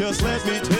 just let me tell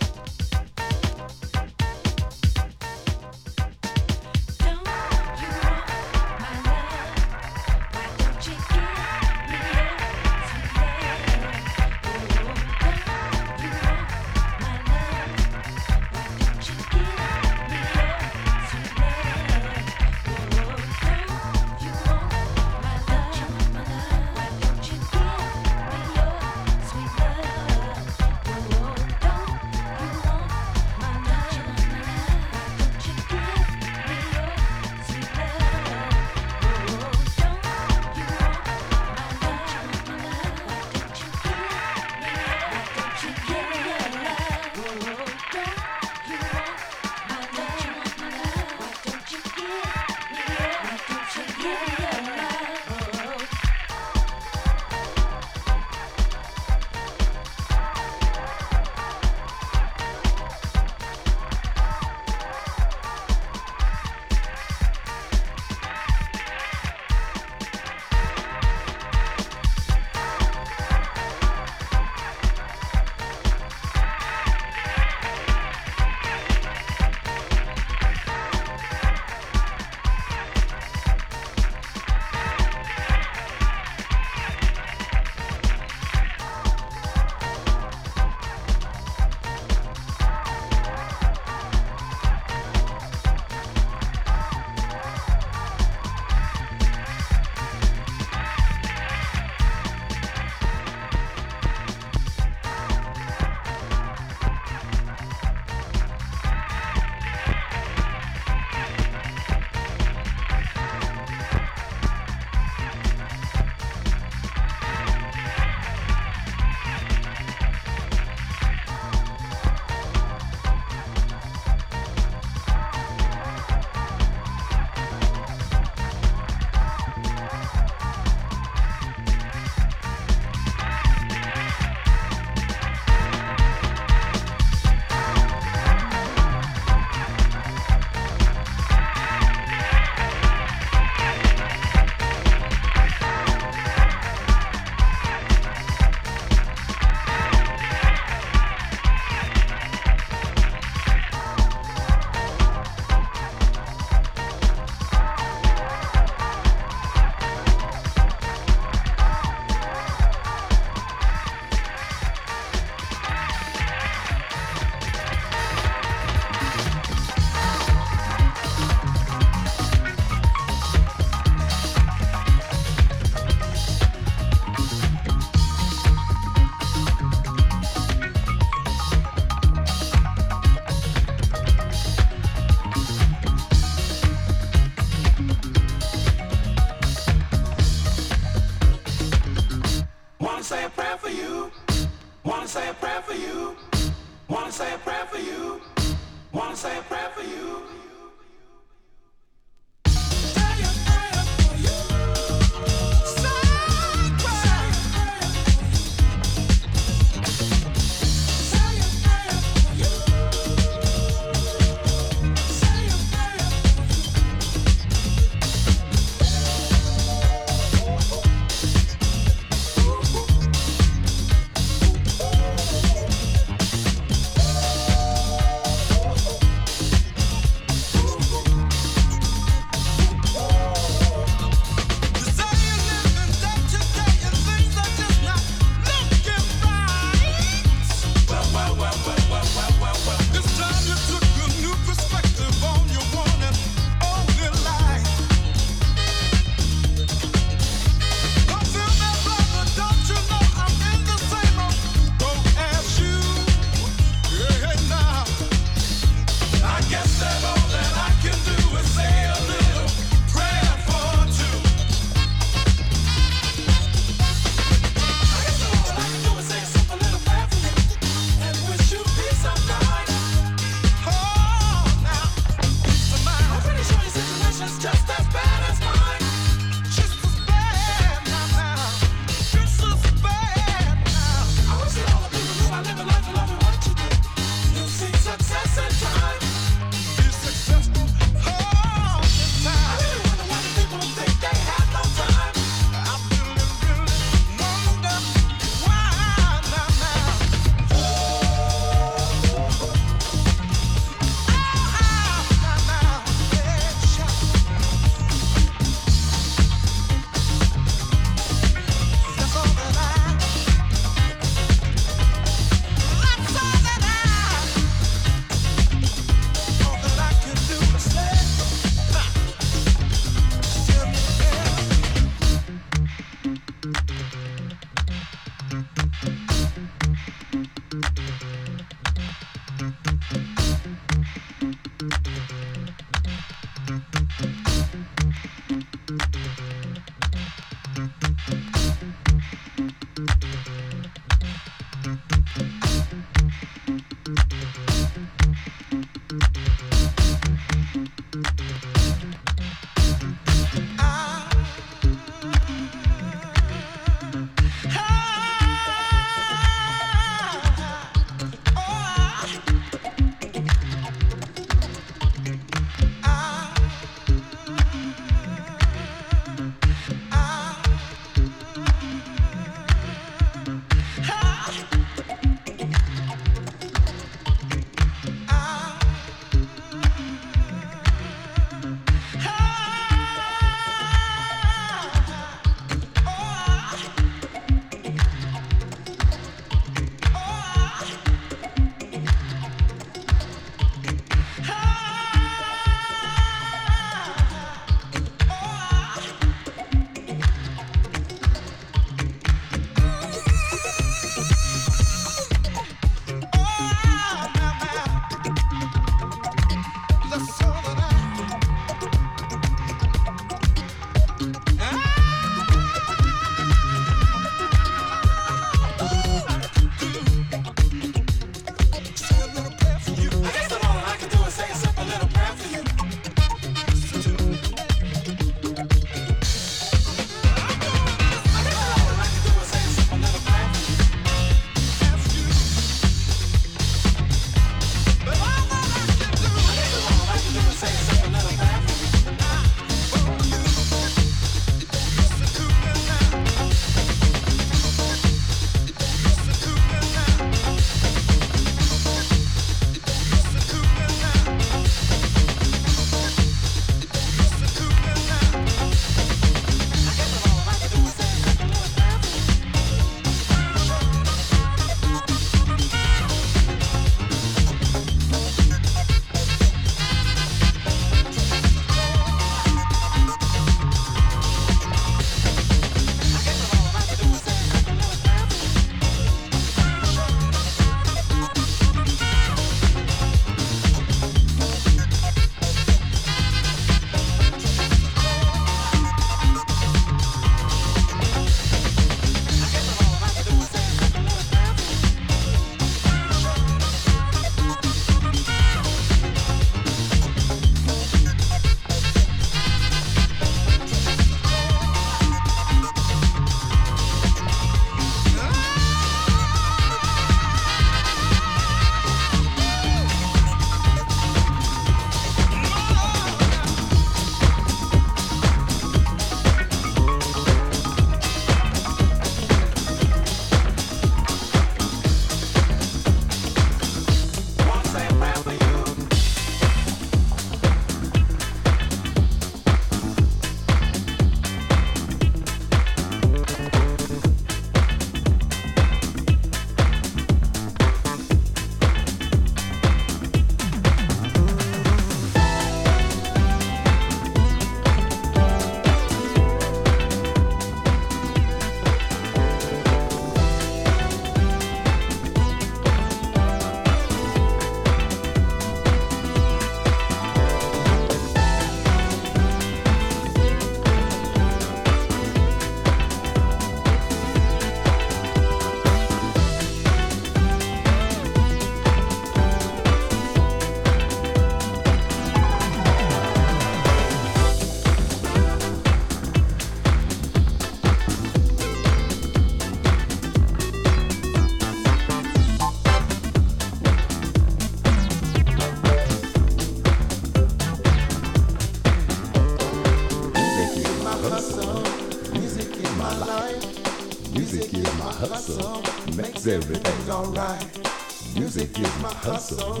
soul.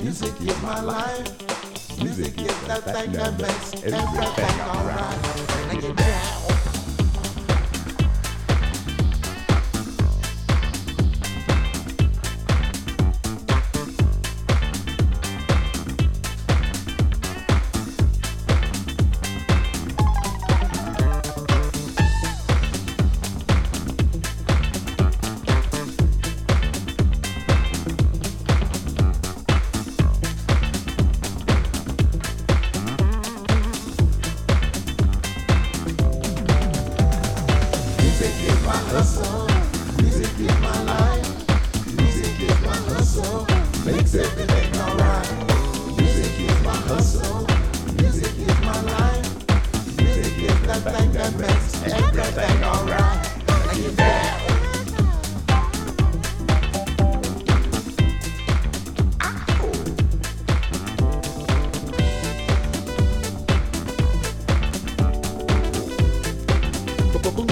Music is my life. Music is the thing that makes everything. boom.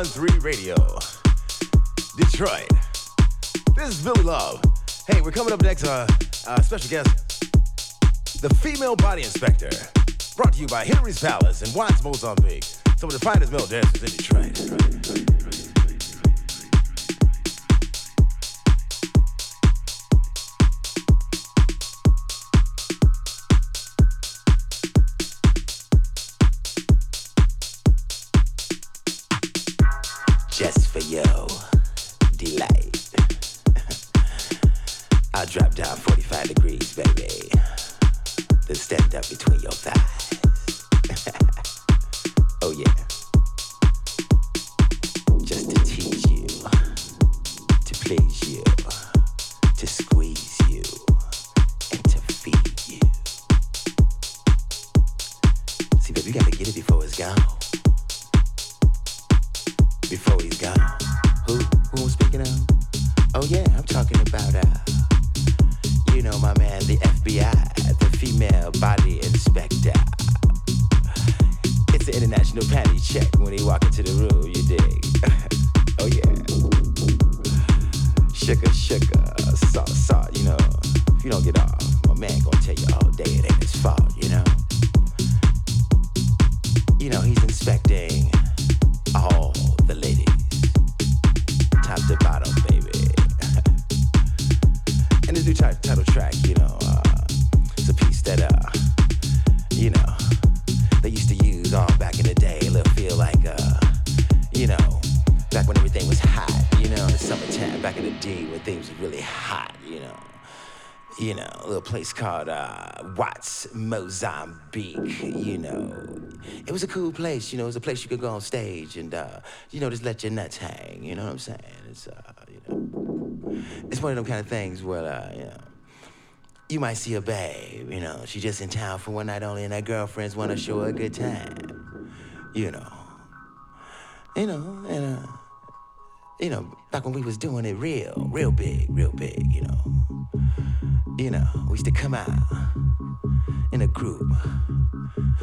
1013 Radio, Detroit. This is Billy Love. Hey, we're coming up next, uh, uh, special guest, the female body inspector, brought to you by Henry's Palace in Watts, Mozambique. Some of the finest male dancers in Detroit. Detroit, Detroit. Place called uh, Watts, Mozambique, you know. It was a cool place, you know, it was a place you could go on stage and, uh, you know, just let your nuts hang, you know what I'm saying? It's, uh, you know, it's one of them kind of things where, uh, you know, you might see a babe, you know, she just in town for one night only and her girlfriends want to show her a good time, you know. You know, and, uh, you know, back when we was doing it real, real big, real big, you know. You know, we used to come out in a group.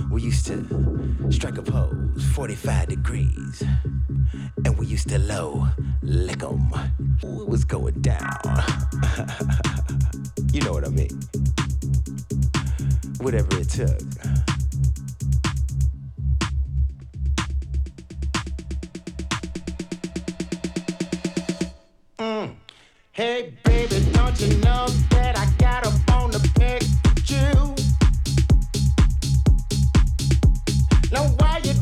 We used to strike a pose, 45 degrees. And we used to low lick 'em. It was going down. you know what I mean? Whatever it took. Mm. Hey, baby, don't you know that I got a bone to pick you? Now, why you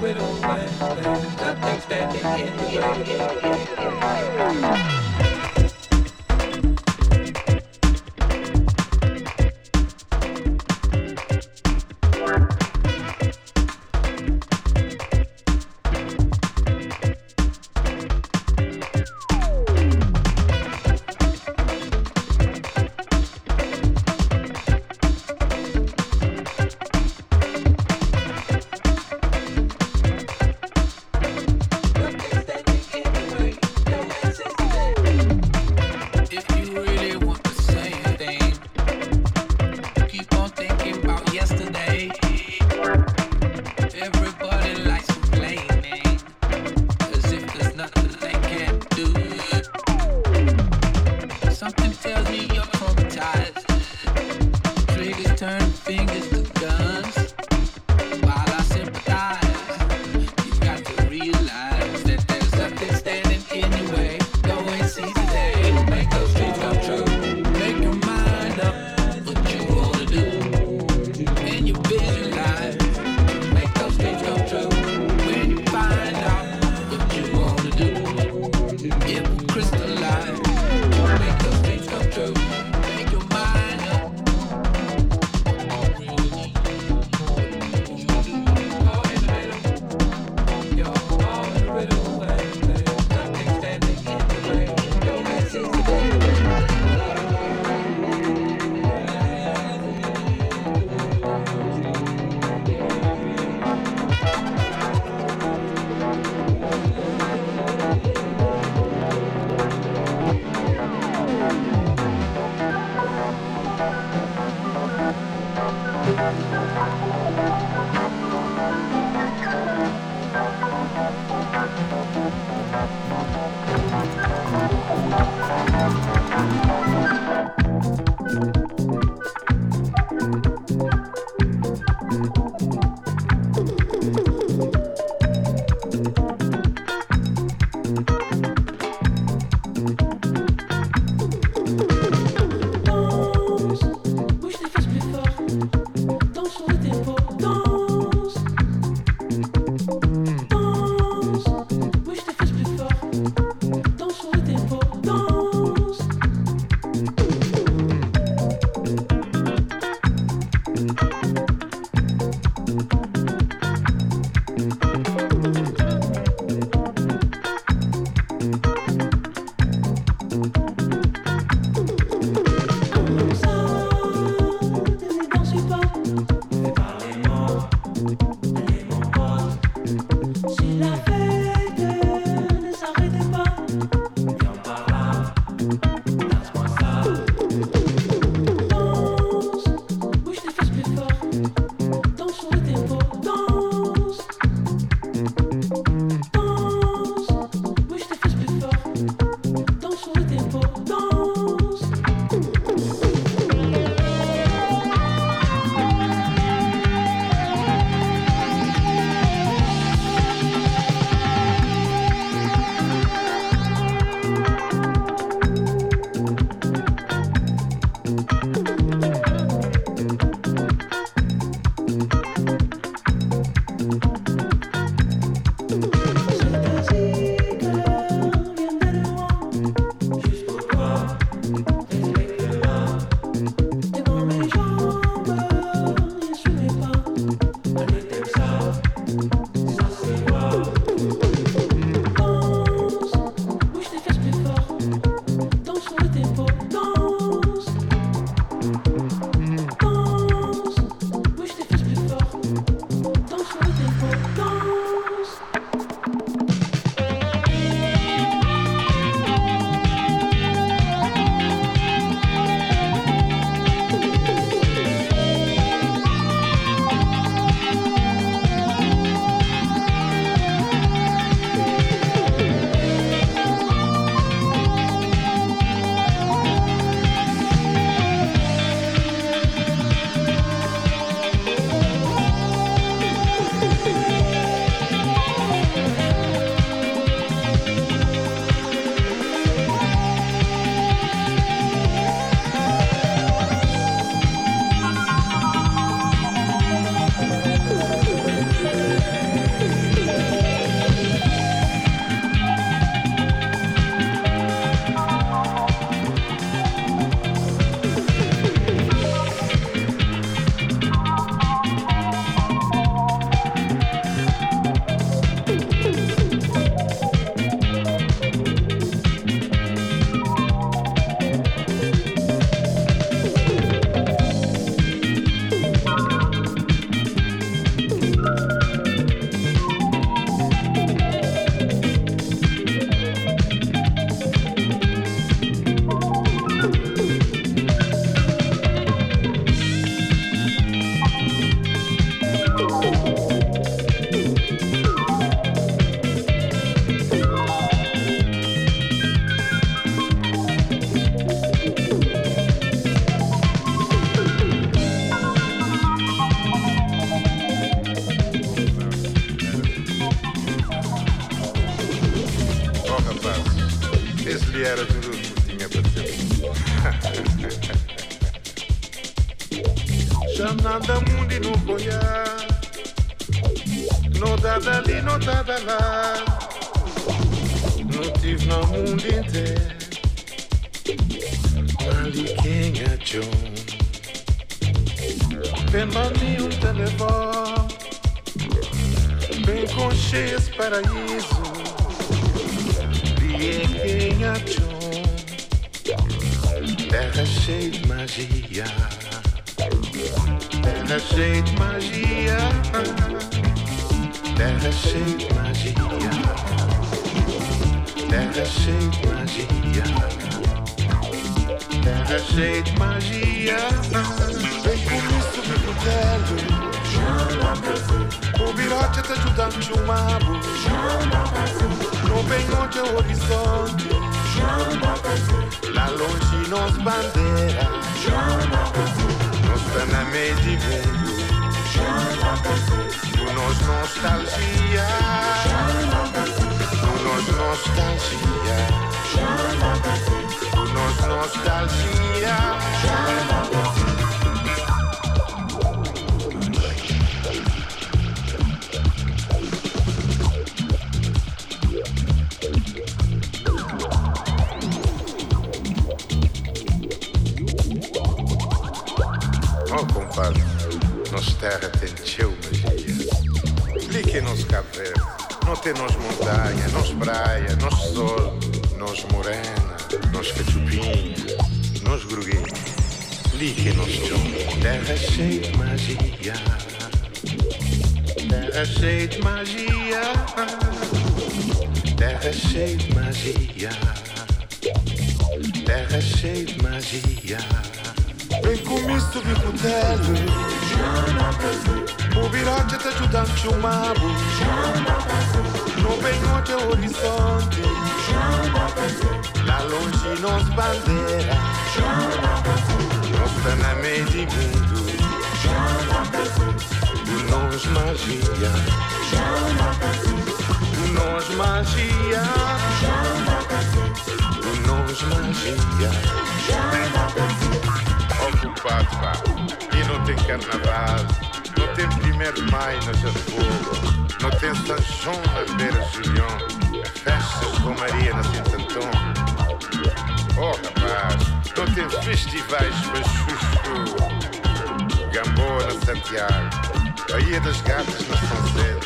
riddle. Nothing standing in the way. Nothing standing in the way. Nós está na meio de mundo. Tu nos nostalgia. Tu nos nostalgia. Nos nostalgia. Compadre, nossa terra tem teu magia. Clique nos tem nos montanha, nos praia, nos sol, nos morena, nos cachupinha, nos gruguinha. Clique nos chão, terra cheia de magia. Terra cheia de magia. Terra cheia de magia. Terra cheia de magia. Vem comisto vi putelli Mobilante te giudan ciumabo No benote é orizzonte La longinos bandera Nossa na meia de mundo Do nós magia. Do nós magia. Do nós magia. Do nós magia o. Ocupado, pá. E não tem carnaval. Não tem primeiro de maio na Jarfogo. Não tem São João na Beira Julião. Festas com Maria na Sintantão. Oh, rapaz. Não tem festivais para Chuchu. Gamboa na Santiago. Bahia das Gatas na São Zé.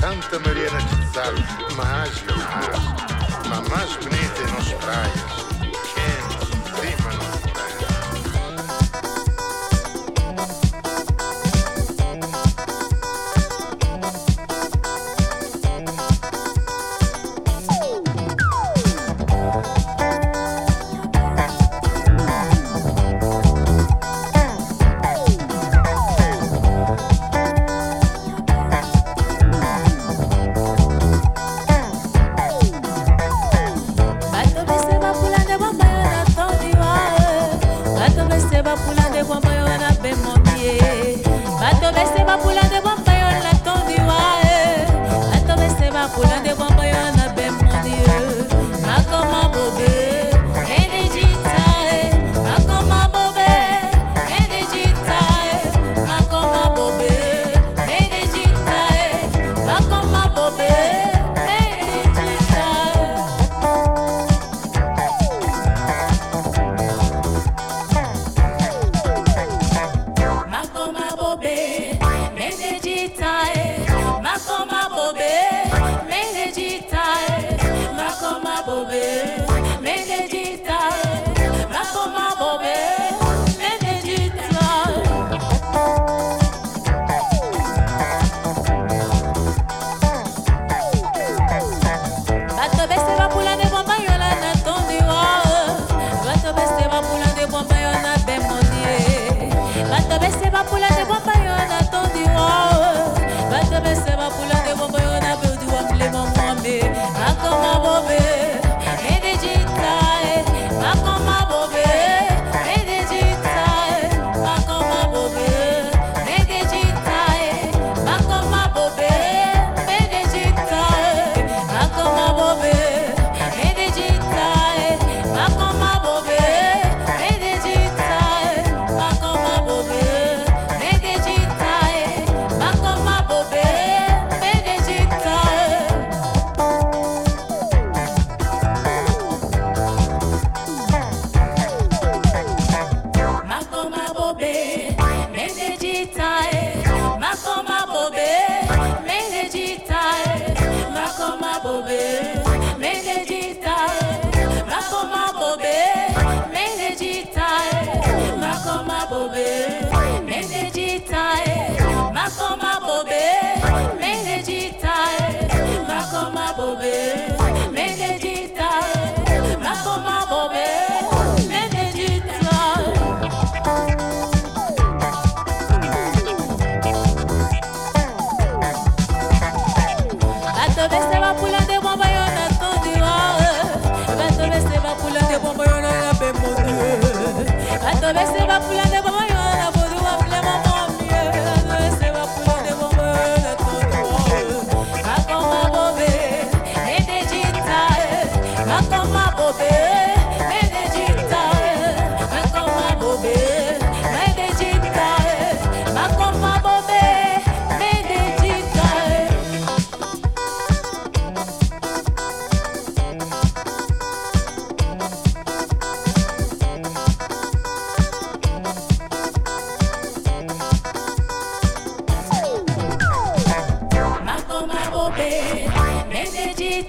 Santa Maria na Quetzal. Mas, mas. Mas mais bonita é nas praias. Quente, cima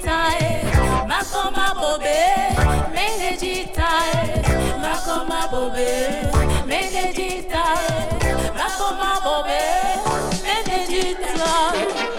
digital. jitae makoma bobe mende jitae makoma bobe mende jitae makoma bobe mende digital.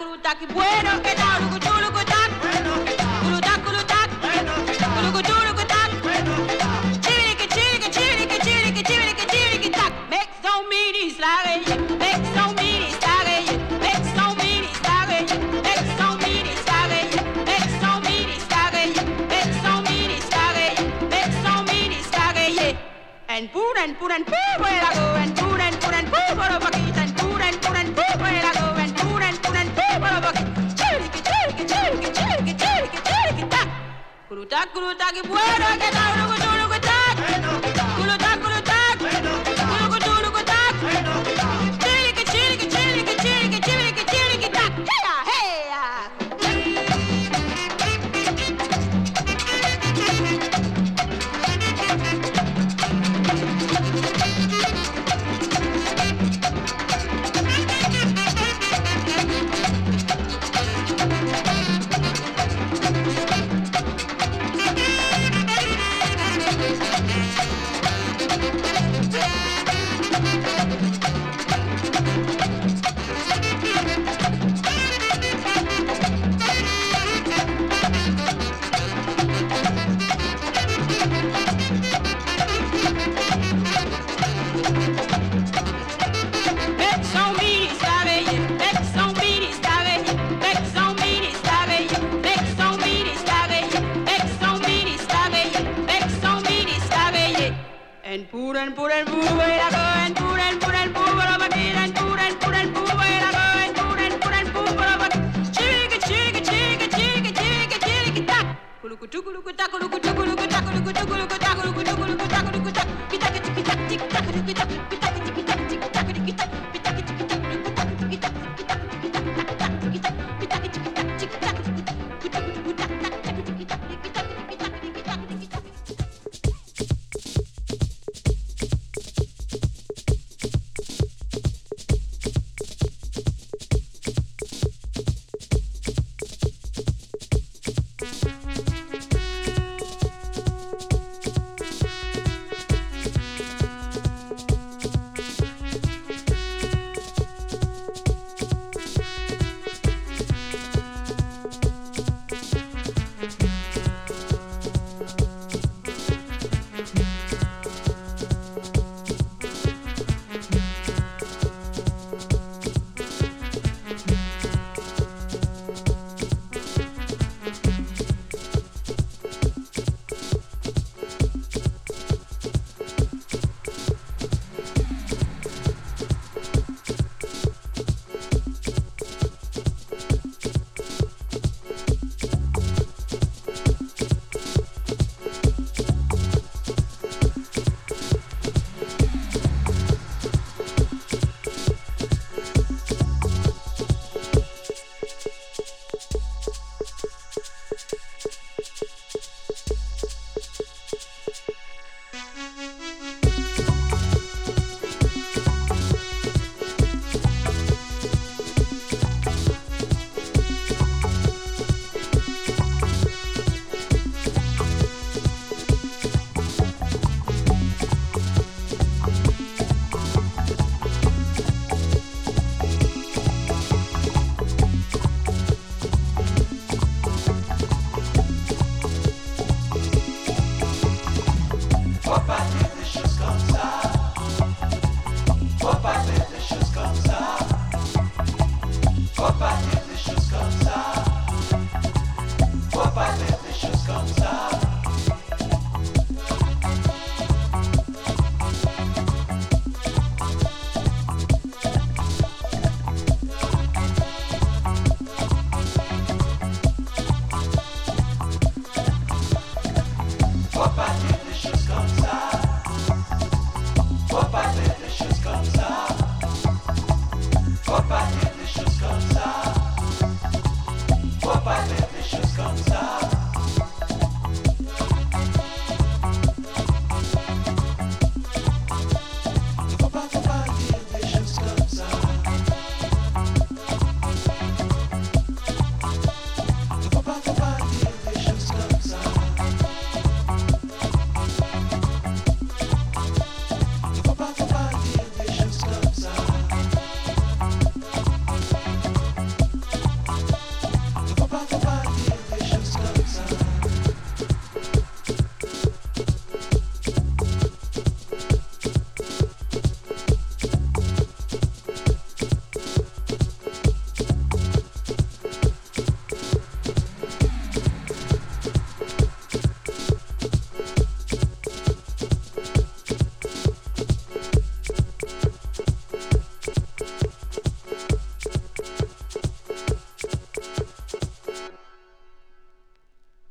kurutaki, bueno que bueno que da, kurutak, kurutak, bueno que bueno que da, chiriki, chiriki, chiriki, tak, make so many slaggy, make so many slaggy, make so many slaggy, make so many slaggy, make so many slaggy, make so many slaggy, make so many slaggy, and poor and poor and poor where I go and Kulutak, kulutak, kulutak, kulutak, kita